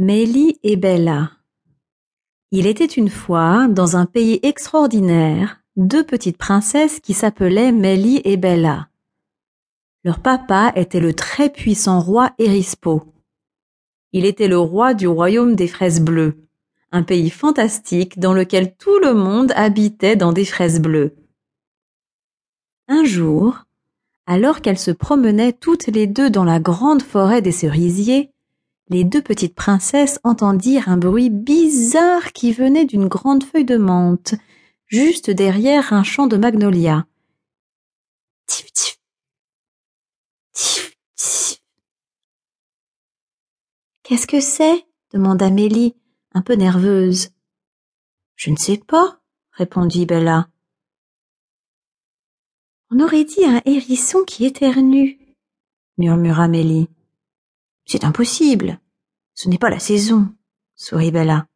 Mélie et Bella Il était une fois, dans un pays extraordinaire, deux petites princesses qui s'appelaient Mélie et Bella. Leur papa était le très puissant roi Erispo. Il était le roi du royaume des fraises bleues, un pays fantastique dans lequel tout le monde habitait dans des fraises bleues. Un jour, alors qu'elles se promenaient toutes les deux dans la grande forêt des cerisiers, les deux petites princesses entendirent un bruit bizarre qui venait d'une grande feuille de menthe, juste derrière un champ de magnolias. Tif, tif. Tif, tif. Qu'est-ce que c'est? demanda Mélie, un peu nerveuse. Je ne sais pas, répondit Bella. On aurait dit un hérisson qui éternue, murmura Mélie. C'est impossible. Ce n'est pas la saison, sourit Bella.